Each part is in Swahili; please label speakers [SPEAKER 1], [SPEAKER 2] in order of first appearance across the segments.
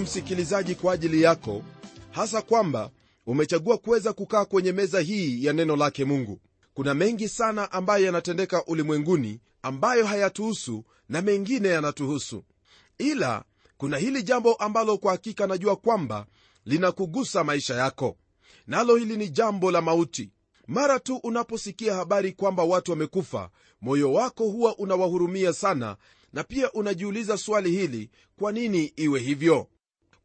[SPEAKER 1] msikilizaji kwa ajili yako hasa kwamba umechagua kuweza kukaa kwenye meza hii ya neno lake mungu. Kuna mengi sana ambayo yanatendeka ulimwenguni ambayo hayatuhusu na mengine yanatuhusu. Ila kuna hili jambo ambalo kwa hakika najua kwamba linakugusa maisha yako. Nalo hili ni jambo la mauti. Mara tu unaposikia habari kwamba watu wamekufa moyo wako huwa unawahurumia sana na pia unajiuliza swali hili kwa nini iwe hivyo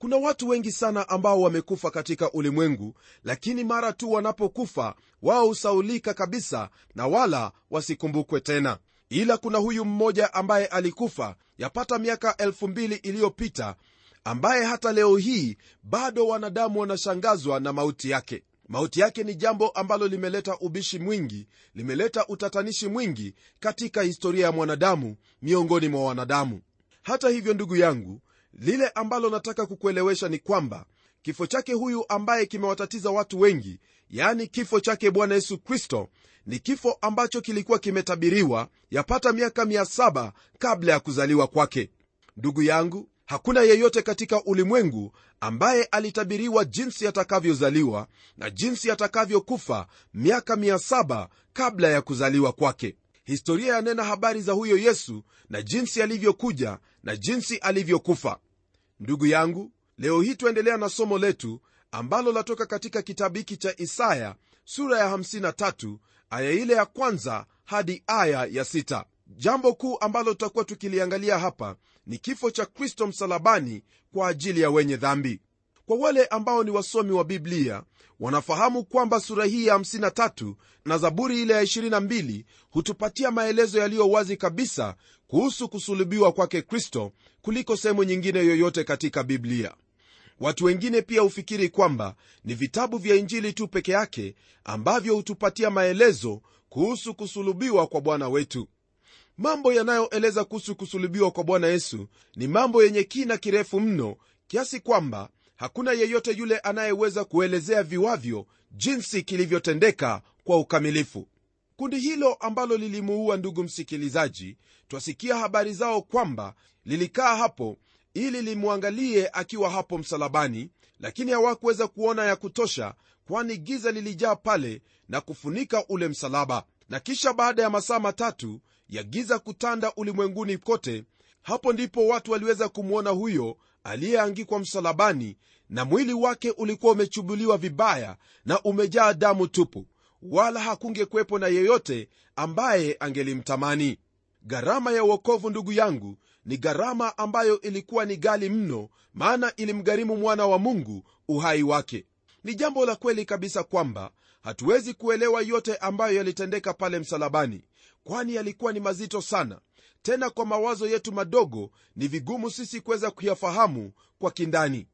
[SPEAKER 1] kuna watu wengi sana ambao wamekufa katika ulimwengu lakini mara tu wanapokufa wao husaulika kabisa na wala wasikumbukwe tena. Ila kuna huyu mmoja ambaye alikufa yapata miaka 2000 iliyopita ambaye hata leo hii bado wanadamu wanashangazwa na mauti yake. Mauti yake ni jambo ambalo limeleta ubishi mwingi limeleta utatanishi mwingi katika historia ya mwanadamu miongoni mwa wanadamu. Hata hivyo ndugu yangu lile ambalo nataka kukuelewesha ni kwamba kifo chake huyu ambaye kimewatatiza watu wengi yaani kifo chake bwana yesu kristo ni kifo ambacho kilikuwa kimetabiriwa yapata miaka 7 kabla ya kuzaliwa kwake. Ndugu yangu hakuna yeyote katika ulimwengu ambaye alitabiriwa jinsi atakavyozaliwa na jinsi atakavyokufa miaka 7 kabla ya kuzaliwa kwake. Historia yanena habari za huyo yesu na jinsi alivyokuja na jinsi alivyokufa ndugu yangu leo hii twaendelea na somo letu ambalo latoka katika kitabu hiki cha isaya sura ya 53 aya ile ya kwanza hadi aya ya 6 jambo kuu ambalo tutakuwa tukiliangalia hapa ni kifo cha kristo msalabani kwa ajili ya wenye dhambi kwa wale ambao ni wasomi wa biblia wanafahamu kwamba sura hii ya 53 na zaburi ile ya 22 hutupatia maelezo yaliyo wazi kabisa kuhusu kusulubiwa kwake kristo kuliko sehemu nyingine yoyote katika biblia. Watu wengine pia hufikiri kwamba ni vitabu vya injili tu peke yake ambavyo hutupatia maelezo kuhusu kusulubiwa kwa bwana wetu. Mambo yanayoeleza kuhusu kusulubiwa kwa bwana yesu ni mambo yenye kina kirefu mno kiasi kwamba hakuna yeyote yule anayeweza kuelezea viwavyo jinsi kilivyotendeka kwa ukamilifu. Kundi hilo ambalo lilimuua ndugu msikilizaji twasikia habari zao kwamba lilikaa hapo ili limwangalie akiwa hapo msalabani lakini hawakuweza kuona ya kutosha kwani giza lilijaa pale na kufunika ule msalaba. Na kisha baada ya masaa matatu ya giza kutanda ulimwenguni kote hapo ndipo watu waliweza kumwona huyo aliyeangikwa msalabani na mwili wake ulikuwa umechubuliwa vibaya na umejaa damu tupu wala hakungekwepo na yeyote ambaye angelimtamani. Gharama ya uokovu ndugu yangu ni gharama ambayo ilikuwa ni gali mno maana ilimgharimu mwana wa mungu uhai wake. Ni jambo la kweli kabisa kwamba hatuwezi kuelewa yote ambayo yalitendeka pale msalabani kwani yalikuwa ni mazito sana tena kwa mawazo yetu madogo ni vigumu sisi kuweza kuyafahamu kwa kindani.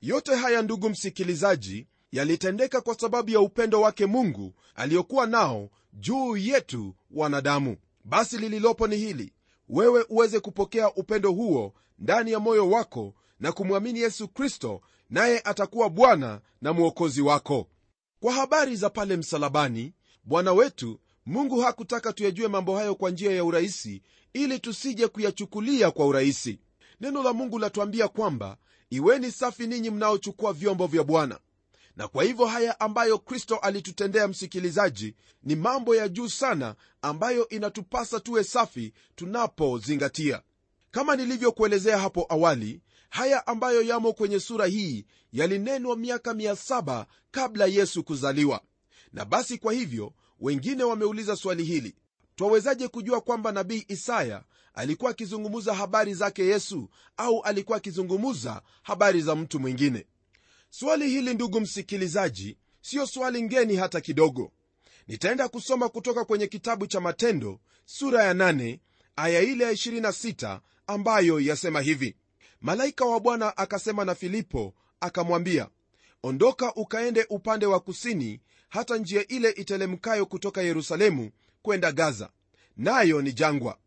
[SPEAKER 1] Yote haya ndugu msikilizaji yalitendeka kwa sababu ya upendo wake mungu aliyokuwa nao juu yetu wanadamu. Basi lililopo ni hili wewe uweze kupokea upendo huo ndani ya moyo wako na kumwamini yesu kristo naye atakuwa bwana na mwokozi wako. Kwa habari za pale msalabani bwana wetu mungu hakutaka tuyajue mambo hayo kwa njia ya urahisi ili tusije kuyachukulia kwa urahisi. Neno la mungu latuambia kwamba iweni safi ninyi mnaochukua vyombo vya bwana. Na kwa hivyo haya ambayo kristo alitutendea msikilizaji ni mambo ya juu sana ambayo inatupasa tuwe safi tunapozingatia. Kama nilivyokuelezea hapo awali haya ambayo yamo kwenye sura hii yalinenwa miaka 7 kabla yesu kuzaliwa. Na basi kwa hivyo wengine wameuliza swali hili twawezaje kujua kwamba nabii isaya alikuwa akizungumza habari zake yesu au alikuwa akizungumza habari za mtu mwingine? Swali hili ndugu msikilizaji siyo swali ngeni hata kidogo. Nitaenda kusoma kutoka kwenye kitabu cha matendo sura ya 8 aya ile ya 26 ambayo yasema hivi. Malaika wa bwana akasema na filipo akamwambia ondoka ukaende upande wa kusini hata njia ile itelemkayo kutoka yerusalemu kwenda gaza. Nayo ni jangwa.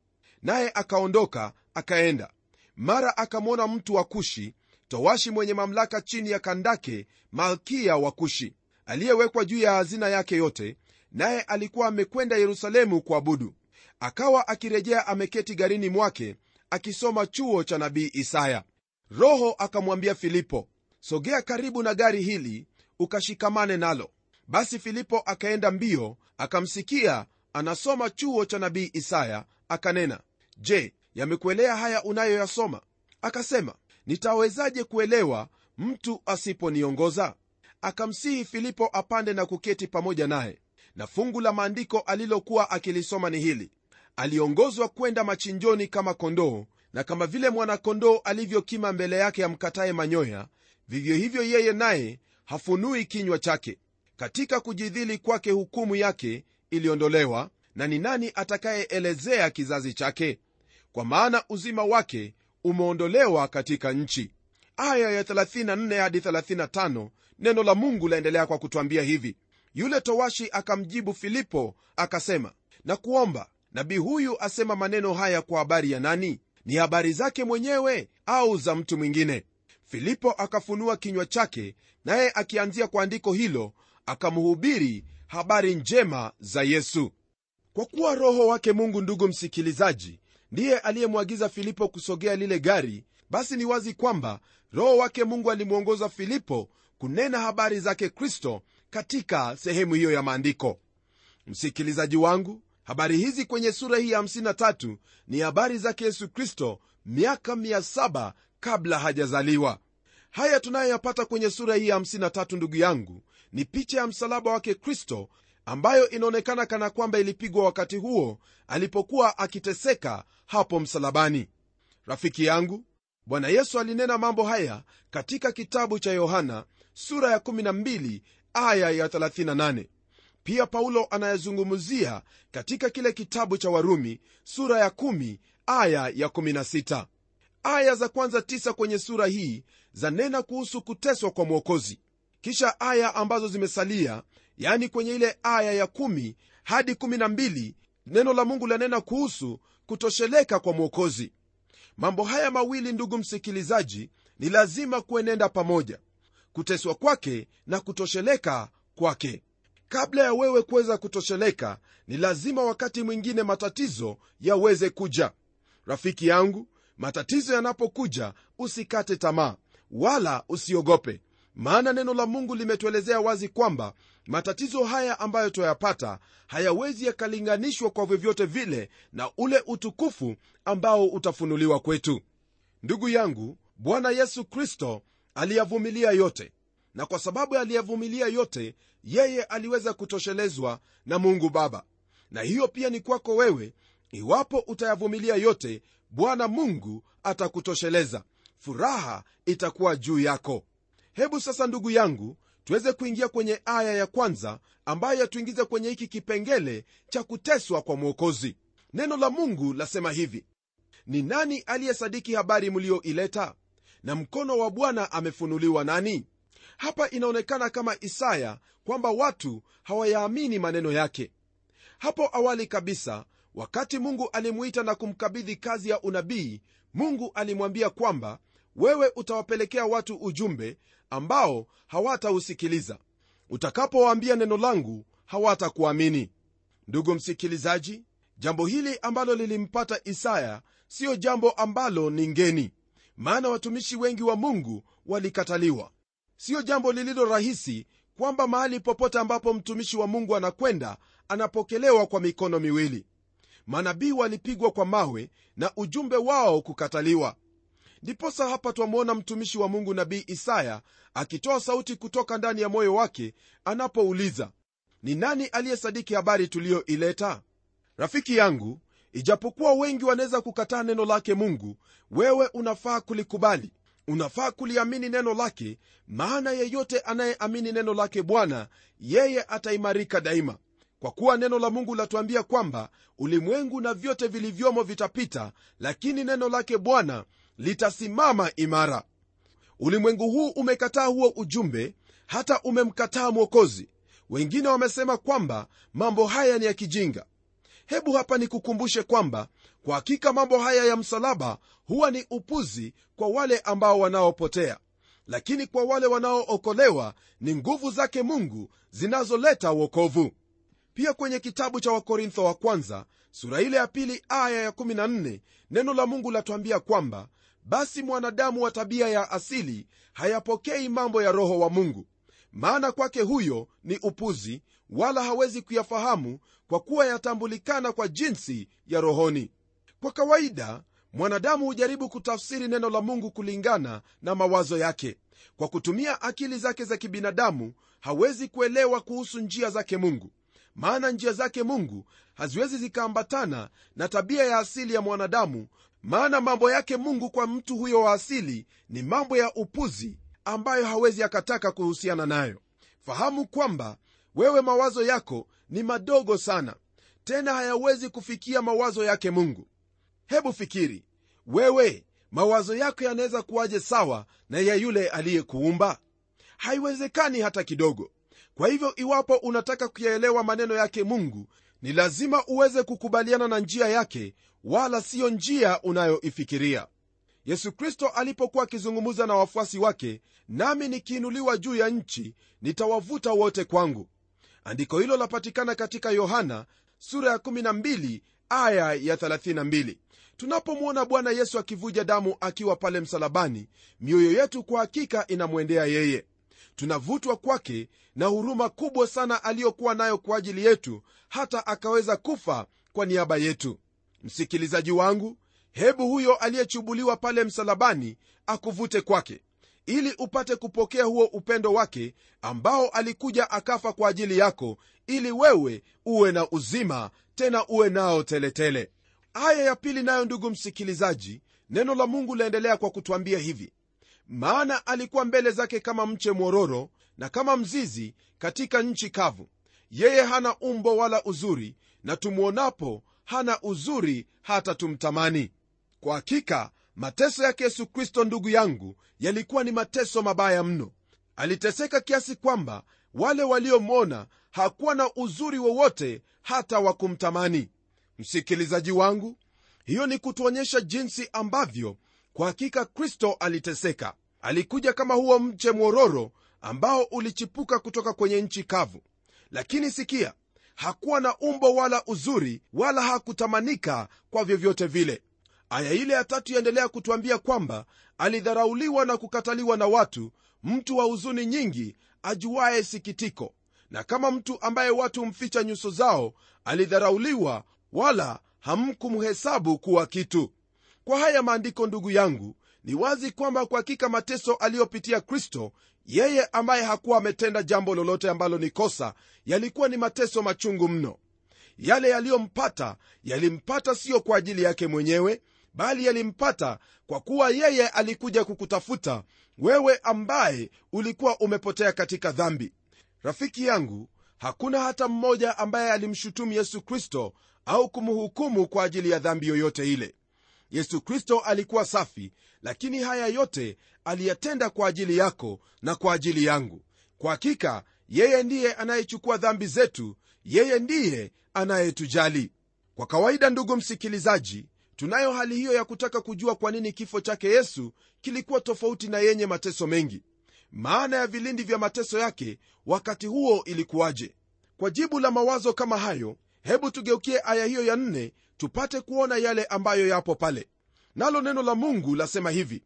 [SPEAKER 1] Naye akaondoka akaenda. Mara akamwona mtu wa kushi towashi mwenye mamlaka chini ya kandake malkia wa kushi aliyewekwa juu ya hazina yake yote naye alikuwa amekwenda yerusalemu kuabudu. Akawa akirejea ameketi garini mwake akisoma chuo cha nabii isaya. Roho akamwambia filipo sogea karibu na gari hili ukashikamane nalo basi filipo akaenda mbio akamsikia anasoma chuo cha nabii isaya akanena je yamekuelea haya unayoyasoma? Akasema nitawezaje kuelewa mtu asiponiongoza? Akamsihi filipo apande na kuketi pamoja naye. Na fungu la maandiko alilokuwa akilisoma ni hili aliongozwa kwenda machinjoni kama kondoo na kama vile mwanakondoo alivyokima mbele yake amkataye manyoya vivyo hivyo yeye naye hafunui kinywa chake katika kujidhili kwake hukumu yake iliondolewa na ni nani atakayeelezea kizazi chake? Kwa maana uzima wake umeondolewa katika nchi. Aya ya 34 hadi 35 neno la mungu laendelea kwa kutwambia hivi. Yule towashi akamjibu filipo akasema na kuomba nabii huyu asema maneno haya kwa habari ya nani? Ni habari zake mwenyewe au za mtu mwingine? Filipo akafunua kinywa chake naye akianzia kwa andiko hilo akamhubiri habari njema za yesu. Kwa kuwa roho wake mungu ndugu msikilizaji ndiye aliyemwagiza filipo kusogea lile gari basi ni wazi kwamba roho wake mungu alimwongoza filipo kunena habari zake kristo katika sehemu hiyo ya maandiko. Msikilizaji wangu habari hizi kwenye sura hii ya 53 ni habari zake yesu kristo miaka 700 kabla hajazaliwa haya tunayoyapata kwenye sura hii ya 53 ndugu yangu ni picha ya msalaba wake kristo ambayo inaonekana kana kwamba ilipigwa wakati huo alipokuwa akiteseka hapo msalabani. Rafiki yangu bwana yesu alinena mambo haya katika kitabu cha yohana sura ya 12 aya ya 38 pia paulo anayezungumzia katika kile kitabu cha warumi sura ya 1 aya ya 16 aya za kwanza 9 kwenye sura hii zanena kuhusu kuteswa kwa mwokozi. Kisha aya ambazo zimesalia yani kwenye ile aya ya 1 hadi 12 neno la mungu lanena kuhusu kutosheleka kwa mwokozi. Mambo haya mawili ndugu msikilizaji ni lazima kuenenda pamoja. Kuteswa kwake na kutosheleka kwake. Kabla ya wewe kuweza kutosheleka ni lazima wakati mwingine matatizo yaweze kuja. Rafiki yangu matatizo yanapokuja usikate tamaa wala usiogope. Maana neno la mungu limetuelezea wazi kwamba matatizo haya ambayo twayapata hayawezi yakalinganishwa kwa vyovyote vile na ule utukufu ambao utafunuliwa kwetu. Ndugu yangu bwana yesu kristo aliyavumilia yote na kwa sababu aliyavumilia yote yeye aliweza kutoshelezwa na mungu baba. Na hiyo pia ni kwako wewe iwapo utayavumilia yote bwana mungu atakutosheleza furaha itakuwa juu yako. Hebu sasa ndugu yangu tuweze kuingia kwenye aya ya kwanza ambayo yatuingiza kwenye hiki kipengele cha kuteswa kwa mwokozi. Neno la mungu lasema hivi ni nani aliyesadiki habari mlioileta na mkono wa bwana amefunuliwa nani? Hapa inaonekana kama isaya kwamba watu hawayaamini maneno yake. Hapo awali kabisa wakati mungu alimuita na kumkabidhi kazi ya unabii mungu alimwambia kwamba wewe utawapelekea watu ujumbe ambao hawatausikiliza. Utakapowaambia neno langu hawatakuamini. Ndugu msikilizaji jambo hili ambalo lilimpata isaya siyo jambo ambalo ni ngeni maana watumishi wengi wa mungu walikataliwa. Siyo jambo lililo rahisi kwamba mahali popote ambapo mtumishi wa mungu anakwenda anapokelewa kwa mikono miwili. Manabii walipigwa kwa mawe na ujumbe wao kukataliwa ndiposa hapa twamwona mtumishi wa mungu nabii isaya akitoa sauti kutoka ndani ya moyo wake anapouliza ni nani aliyesadiki habari tuliyoileta? Rafiki yangu ijapokuwa wengi wanaweza kukataa neno lake mungu wewe unafaa kulikubali. Unafaa kuliamini neno lake maana yeyote anayeamini neno lake bwana yeye ataimarika daima. Kwa kuwa neno la mungu latuambia kwamba ulimwengu na vyote vilivyomo vitapita lakini neno lake bwana litasimama imara. Ulimwengu huu umekataa huo ujumbe hata umemkataa mwokozi. Wengine wamesema kwamba mambo haya ni ya kijinga. Hebu hapa nikukumbushe kwamba kwa hakika mambo haya ya msalaba huwa ni upuzi kwa wale ambao wanaopotea. Lakini kwa wale wanaookolewa ni nguvu zake mungu zinazoleta uokovu pia kwenye kitabu cha wakorintho wa kwanza sura ile ya pili aya ya 14 neno la mungu latwambia kwamba basi mwanadamu wa tabia ya asili hayapokei mambo ya roho wa mungu. Maana kwake huyo ni upuzi wala hawezi kuyafahamu kwa kuwa yatambulikana kwa jinsi ya rohoni. Kwa kawaida mwanadamu hujaribu kutafsiri neno la mungu kulingana na mawazo yake. Kwa kutumia akili zake za kibinadamu hawezi kuelewa kuhusu njia zake mungu. Maana njia zake mungu haziwezi zikaambatana na tabia ya asili ya mwanadamu maana mambo yake mungu kwa mtu huyo wa asili ni mambo ya upuzi ambayo hawezi akataka kuhusiana nayo. Fahamu kwamba wewe mawazo yako ni madogo sana tena hayawezi kufikia mawazo yake mungu. Hebu fikiri wewe mawazo yako yanaweza kuwaje sawa na ya yule aliyekuumba? Haiwezekani hata kidogo. Kwa hivyo iwapo unataka kuyaelewa maneno yake mungu ni lazima uweze kukubaliana na njia yake wala siyo njia unayoifikiria. Yesu kristo alipokuwa akizungumza na wafuasi wake nami nikiinuliwa juu ya nchi nitawavuta wote kwangu. Andiko hilo lapatikana katika yohana sura ya 12 aya ya 32 tunapomwona bwana yesu akivuja damu akiwa pale msalabani mioyo yetu kwa hakika inamwendea yeye. Tunavutwa kwake na huruma kubwa sana aliyokuwa nayo kwa ajili yetu hata akaweza kufa kwa niaba yetu msikilizaji wangu hebu huyo aliyechubuliwa pale msalabani akuvute kwake ili upate kupokea huo upendo wake ambao alikuja akafa kwa ajili yako ili wewe uwe na uzima tena uwe nao teletele. Aya ya pili nayo ndugu msikilizaji neno la mungu laendelea kwa kutwambia hivi. Maana alikuwa mbele zake kama mche mwororo na kama mzizi katika nchi kavu. Yeye hana umbo wala uzuri na tumwonapo hana uzuri hata tumtamani. Kwa hakika mateso yake yesu kristo ndugu yangu yalikuwa ni mateso mabaya mno. Aliteseka kiasi kwamba wale waliomwona hakuwa na uzuri wowote hata wa kumtamani. Msikilizaji wangu hiyo ni kutuonyesha jinsi ambavyo kwa hakika kristo aliteseka. Alikuja kama huo mche mwororo ambao ulichipuka kutoka kwenye nchi kavu. Lakini sikia hakuwa na umbo wala uzuri wala hakutamanika kwa vyovyote vile. Aya ile ya tatu yaendelea kutwambia kwamba alidharauliwa na kukataliwa na watu mtu wa huzuni nyingi ajuaye sikitiko. Na kama mtu ambaye watu humficha nyuso zao alidharauliwa wala hamkumhesabu kuwa kitu. Kwa haya maandiko ndugu yangu ni wazi kwamba kwa hakika mateso aliyopitia kristo yeye ambaye hakuwa ametenda jambo lolote ambalo ni kosa yalikuwa ni mateso machungu mno. Yale yaliyompata yalimpata siyo kwa ajili yake mwenyewe bali yalimpata kwa kuwa yeye alikuja kukutafuta wewe ambaye ulikuwa umepotea katika dhambi. Rafiki yangu hakuna hata mmoja ambaye alimshutumu yesu kristo au kumhukumu kwa ajili ya dhambi yoyote ile yesu kristo alikuwa safi lakini haya yote aliyatenda kwa ajili yako na kwa ajili yangu. Kwa hakika yeye ndiye anayechukua dhambi zetu yeye ndiye anayetujali. Kwa kawaida ndugu msikilizaji tunayo hali hiyo ya kutaka kujua kwa nini kifo chake yesu kilikuwa tofauti na yenye mateso mengi. Maana ya vilindi vya mateso yake wakati huo ilikuwaje? Kwa jibu la mawazo kama hayo hebu tugeukie aya hiyo ya nne tupate kuona yale ambayo yapo pale. Nalo neno la mungu lasema hivi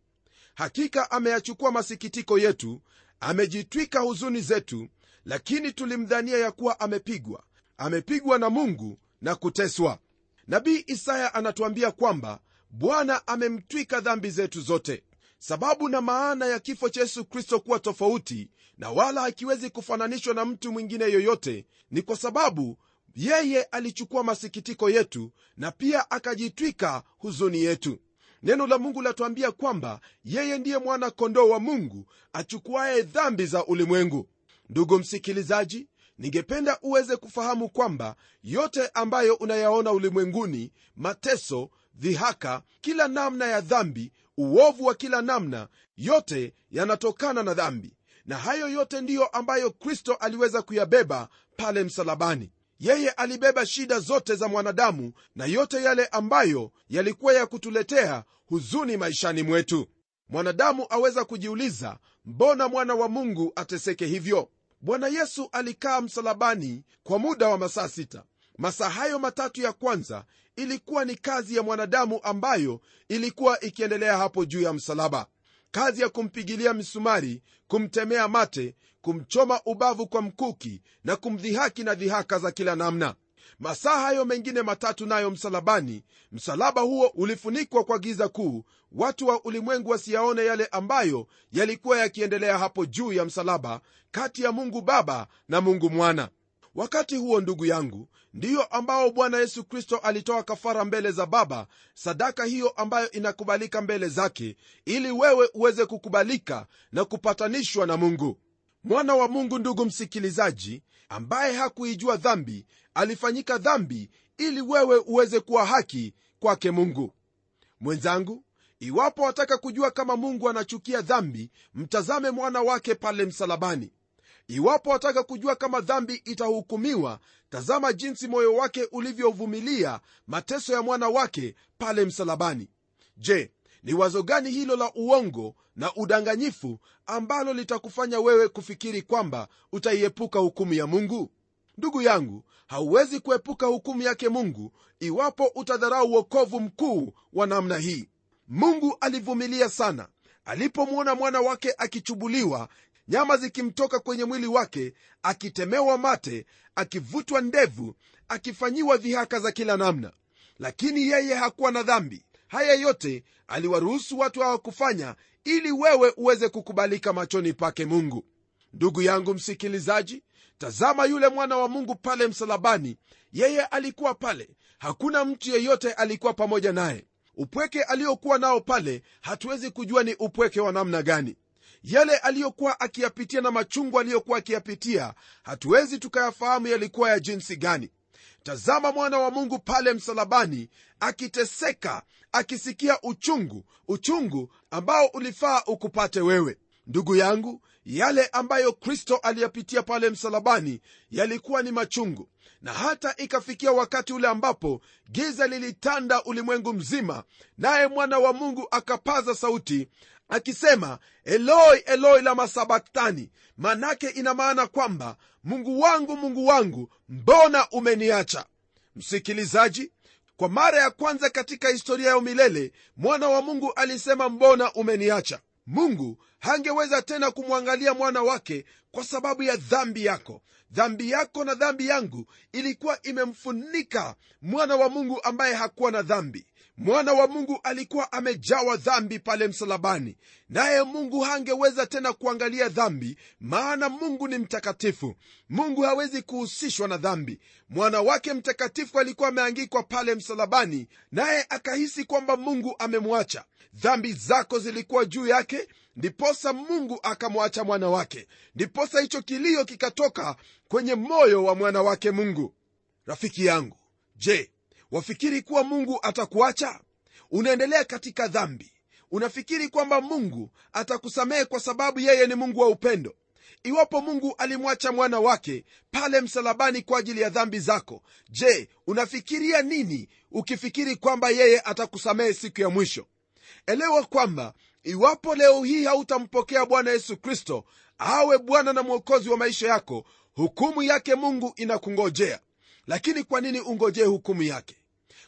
[SPEAKER 1] hakika ameyachukua masikitiko yetu amejitwika huzuni zetu lakini tulimdhania ya kuwa amepigwa. Amepigwa na mungu na kuteswa. Nabii isaya anatuambia kwamba bwana amemtwika dhambi zetu zote. Sababu na maana ya kifo cha yesu kristo kuwa tofauti na wala hakiwezi kufananishwa na mtu mwingine yoyote ni kwa sababu yeye alichukua masikitiko yetu na pia akajitwika huzuni yetu. Neno la mungu latuambia kwamba yeye ndiye mwana kondoo wa mungu achukuaye dhambi za ulimwengu. Ndugu msikilizaji ningependa uweze kufahamu kwamba yote ambayo unayaona ulimwenguni mateso dhihaka kila namna ya dhambi uovu wa kila namna yote yanatokana na dhambi. Na hayo yote ndiyo ambayo kristo aliweza kuyabeba pale msalabani yeye alibeba shida zote za mwanadamu na yote yale ambayo yalikuwa ya kutuletea huzuni maishani mwetu. Mwanadamu aweza kujiuliza mbona mwana wa mungu ateseke hivyo? Bwana yesu alikaa msalabani kwa muda wa masaa sita. Masaa hayo matatu ya kwanza ilikuwa ni kazi ya mwanadamu ambayo ilikuwa ikiendelea hapo juu ya msalaba. Kazi ya kumpigilia misumari kumtemea mate kumchoma ubavu kwa mkuki na kumdhihaki na dhihaka za kila namna. Masaa hayo mengine matatu nayo msalabani msalaba huo ulifunikwa kwa giza kuu watu wa ulimwengu wasiyaone yale ambayo yalikuwa yakiendelea hapo juu ya msalaba kati ya mungu baba na mungu mwana. Wakati huo ndugu yangu ndiyo ambao bwana yesu kristo alitoa kafara mbele za baba sadaka hiyo ambayo inakubalika mbele zake ili wewe uweze kukubalika na kupatanishwa na mungu mwana wa mungu ndugu msikilizaji ambaye hakuijua dhambi alifanyika dhambi ili wewe uweze kuwa haki kwake mungu. Mwenzangu iwapo wataka kujua kama mungu anachukia dhambi mtazame mwana wake pale msalabani. Iwapo wataka kujua kama dhambi itahukumiwa tazama jinsi moyo wake ulivyovumilia mateso ya mwana wake pale msalabani. Je ni wazo gani hilo la uongo na udanganyifu ambalo litakufanya wewe kufikiri kwamba utaiepuka hukumu ya mungu? Ndugu yangu hauwezi kuepuka hukumu yake mungu iwapo utadharau uokovu mkuu wa namna hii. Mungu alivumilia sana. Alipomwona mwana wake akichubuliwa nyama zikimtoka kwenye mwili wake akitemewa mate akivutwa ndevu akifanyiwa dhihaka za kila namna. Lakini yeye hakuwa na dhambi haya yote aliwaruhusu watu hawa kufanya ili wewe uweze kukubalika machoni pake mungu. Ndugu yangu msikilizaji tazama yule mwana wa mungu pale msalabani. Yeye alikuwa pale. Hakuna mtu yeyote alikuwa pamoja naye. Upweke aliyokuwa nao pale hatuwezi kujua ni upweke wa namna gani. Yale aliyokuwa akiyapitia na machungu aliyokuwa akiyapitia hatuwezi tukayafahamu yalikuwa ya jinsi gani tazama mwana wa mungu pale msalabani akiteseka akisikia uchungu uchungu ambao ulifaa ukupate wewe. Ndugu yangu yale ambayo kristo aliyapitia pale msalabani yalikuwa ni machungu na hata ikafikia wakati ule ambapo giza lilitanda ulimwengu mzima naye mwana wa mungu akapaza sauti akisema eloi eloi lama sabaktani manake ina maana kwamba mungu wangu mungu wangu mbona umeniacha? Msikilizaji kwa mara ya kwanza katika historia ya milele mwana wa mungu alisema mbona umeniacha? Mungu hangeweza tena kumwangalia mwana wake kwa sababu ya dhambi yako. Dhambi yako na dhambi yangu ilikuwa imemfunika mwana wa mungu ambaye hakuwa na dhambi mwana wa mungu alikuwa amejawa dhambi pale msalabani naye mungu hangeweza tena kuangalia dhambi maana mungu ni mtakatifu. Mungu hawezi kuhusishwa na dhambi. Mwana wake mtakatifu alikuwa ameangikwa pale msalabani naye akahisi kwamba mungu amemwacha. Dhambi zako zilikuwa juu yake ndiposa mungu akamwacha mwana wake. Ndiposa hicho kilio kikatoka kwenye moyo wa mwana wake mungu. Rafiki yangu je wafikiri kuwa mungu atakuacha? Unaendelea katika dhambi. Unafikiri kwamba mungu atakusamehe kwa sababu yeye ni mungu wa upendo? Iwapo mungu alimwacha mwana wake pale msalabani kwa ajili ya dhambi zako je unafikiria nini ukifikiri kwamba yeye atakusamehe siku ya mwisho? Elewa kwamba iwapo leo hii hautampokea bwana yesu kristo awe bwana na mwokozi wa maisha yako hukumu yake mungu inakungojea lakini kwa nini ungojee hukumu yake?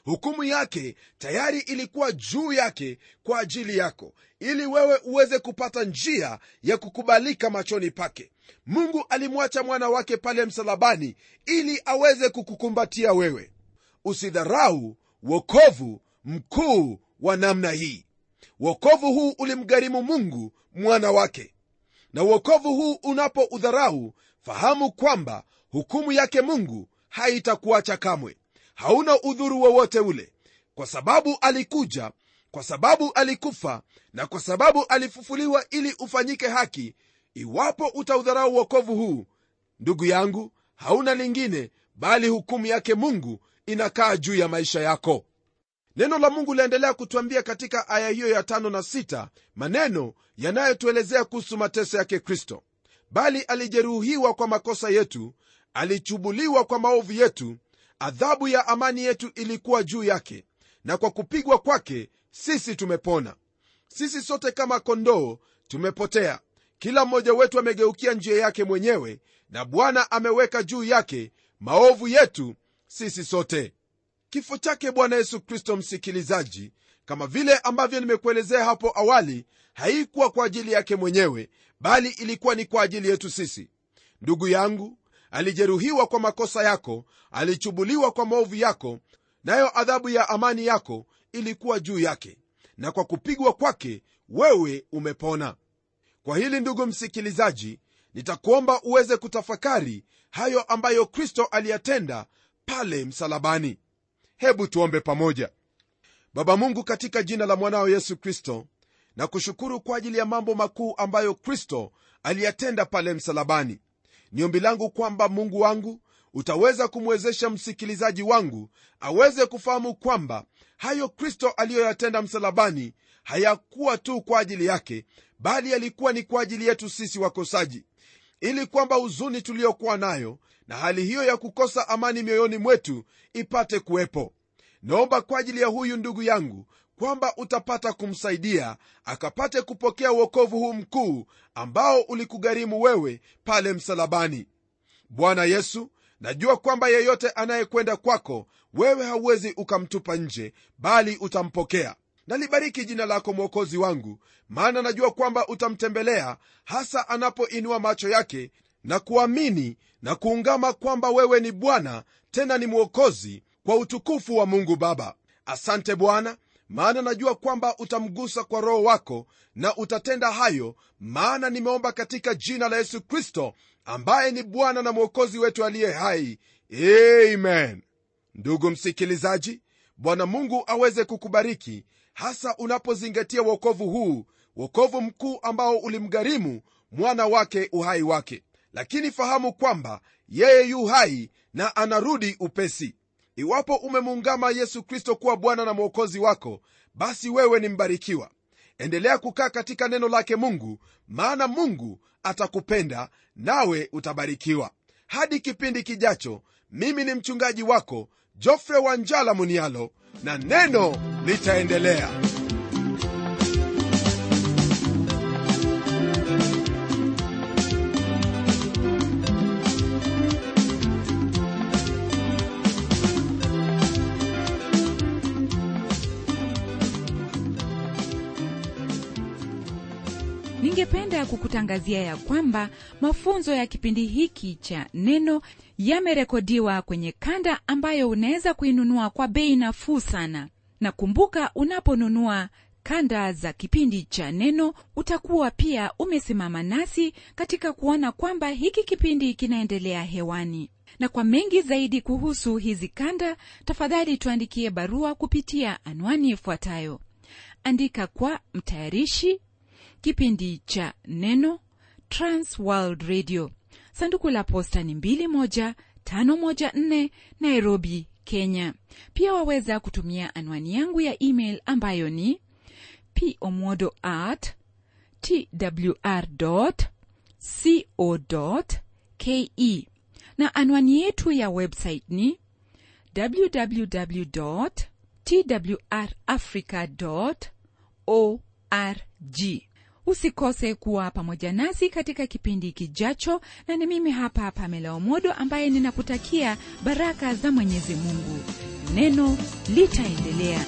[SPEAKER 1] Hukumu yake tayari ilikuwa juu yake kwa ajili yako ili wewe uweze kupata njia ya kukubalika machoni pake. Mungu alimwacha mwana wake pale msalabani ili aweze kukukumbatia wewe. Usidharau wokovu mkuu wa namna hii. Wokovu huu ulimgharimu mungu mwana wake. Na uokovu huu unapo udharau fahamu kwamba hukumu yake mungu haitakuacha kamwe. Hauna udhuru wowote ule. Kwa sababu alikuja kwa sababu alikufa na kwa sababu alifufuliwa ili ufanyike haki iwapo utaudharau uokovu huu. Ndugu yangu hauna lingine bali hukumu yake mungu inakaa juu ya maisha yako. Neno la mungu laendelea kutwambia katika aya hiyo ya tano na sita maneno yanayotuelezea kuhusu mateso yake kristo. Bali alijeruhiwa kwa makosa yetu alichubuliwa kwa maovu yetu adhabu ya amani yetu ilikuwa juu yake na kwa kupigwa kwake sisi tumepona. Sisi sote kama kondoo tumepotea. Kila mmoja wetu amegeukia njia yake mwenyewe na bwana ameweka juu yake maovu yetu sisi sote. Kifo chake bwana yesu kristo msikilizaji kama vile ambavyo nimekuelezea hapo awali haikuwa kwa ajili yake mwenyewe bali ilikuwa ni kwa ajili yetu sisi. Ndugu yangu alijeruhiwa kwa makosa yako alichubuliwa kwa maovu yako nayo adhabu ya amani yako ilikuwa juu yake na kwa kupigwa kwake wewe umepona. Kwa hili ndugu msikilizaji nitakuomba uweze kutafakari hayo ambayo kristo aliyatenda pale msalabani. Hebu tuombe pamoja. Baba mungu katika jina la mwanao yesu kristo na kushukuru kwa ajili ya mambo makuu ambayo kristo aliyatenda pale msalabani ni ombi langu kwamba mungu wangu utaweza kumwezesha msikilizaji wangu aweze kufahamu kwamba hayo kristo aliyoyatenda msalabani hayakuwa tu kwa ajili yake bali yalikuwa ni kwa ajili yetu sisi wakosaji. Ili kwamba huzuni tuliyokuwa nayo na hali hiyo ya kukosa amani mioyoni mwetu ipate kuwepo. Naomba kwa ajili ya huyu ndugu yangu kwamba utapata kumsaidia akapate kupokea uokovu huu mkuu ambao ulikugharimu wewe pale msalabani. Bwana yesu najua kwamba yeyote anayekwenda kwako wewe hauwezi ukamtupa nje bali utampokea. Nalibariki jina lako mwokozi wangu maana najua kwamba utamtembelea hasa anapoinua macho yake na kuamini na kuungama kwamba wewe ni bwana tena ni mwokozi kwa utukufu wa mungu baba. Asante bwana maana najua kwamba utamgusa kwa roho wako na utatenda hayo maana nimeomba katika jina la yesu kristo ambaye ni bwana na mwokozi wetu aliye hai. Amen. Ndugu msikilizaji bwana mungu aweze kukubariki hasa unapozingatia wokovu huu wokovu mkuu ambao ulimgharimu mwana wake uhai wake. Lakini fahamu kwamba yeye yu hai na anarudi upesi iwapo umemuungama yesu kristo kuwa bwana na mwokozi wako basi wewe ni mbarikiwa. Endelea kukaa katika neno lake mungu maana mungu atakupenda nawe utabarikiwa. Hadi kipindi kijacho mimi ni mchungaji wako jofre wanjala munialo na neno litaendelea
[SPEAKER 2] ningependa kukutangazia ya kwamba mafunzo ya kipindi hiki cha neno yamerekodiwa kwenye kanda ambayo unaweza kuinunua kwa bei nafuu sana. Na kumbuka unaponunua kanda za kipindi cha neno utakuwa pia umesimama nasi katika kuona kwamba hiki kipindi kinaendelea hewani. Na kwa mengi zaidi kuhusu hizi kanda tafadhali tuandikie barua kupitia anwani ifuatayo. Andika kwa mtayarishi kipindi cha neno transworld radio. Sanduku la posta ni 21514 nairobi kenya. Pia waweza kutumia anwani yangu ya email ambayo ni pomodo at twr co ke na anwani yetu ya website ni www twrafrica org usikose kuwa pamoja nasi katika kipindi kijacho na ni mimi hapa pamela omodo ambaye ninakutakia baraka za mwenyezi mungu. Neno litaendelea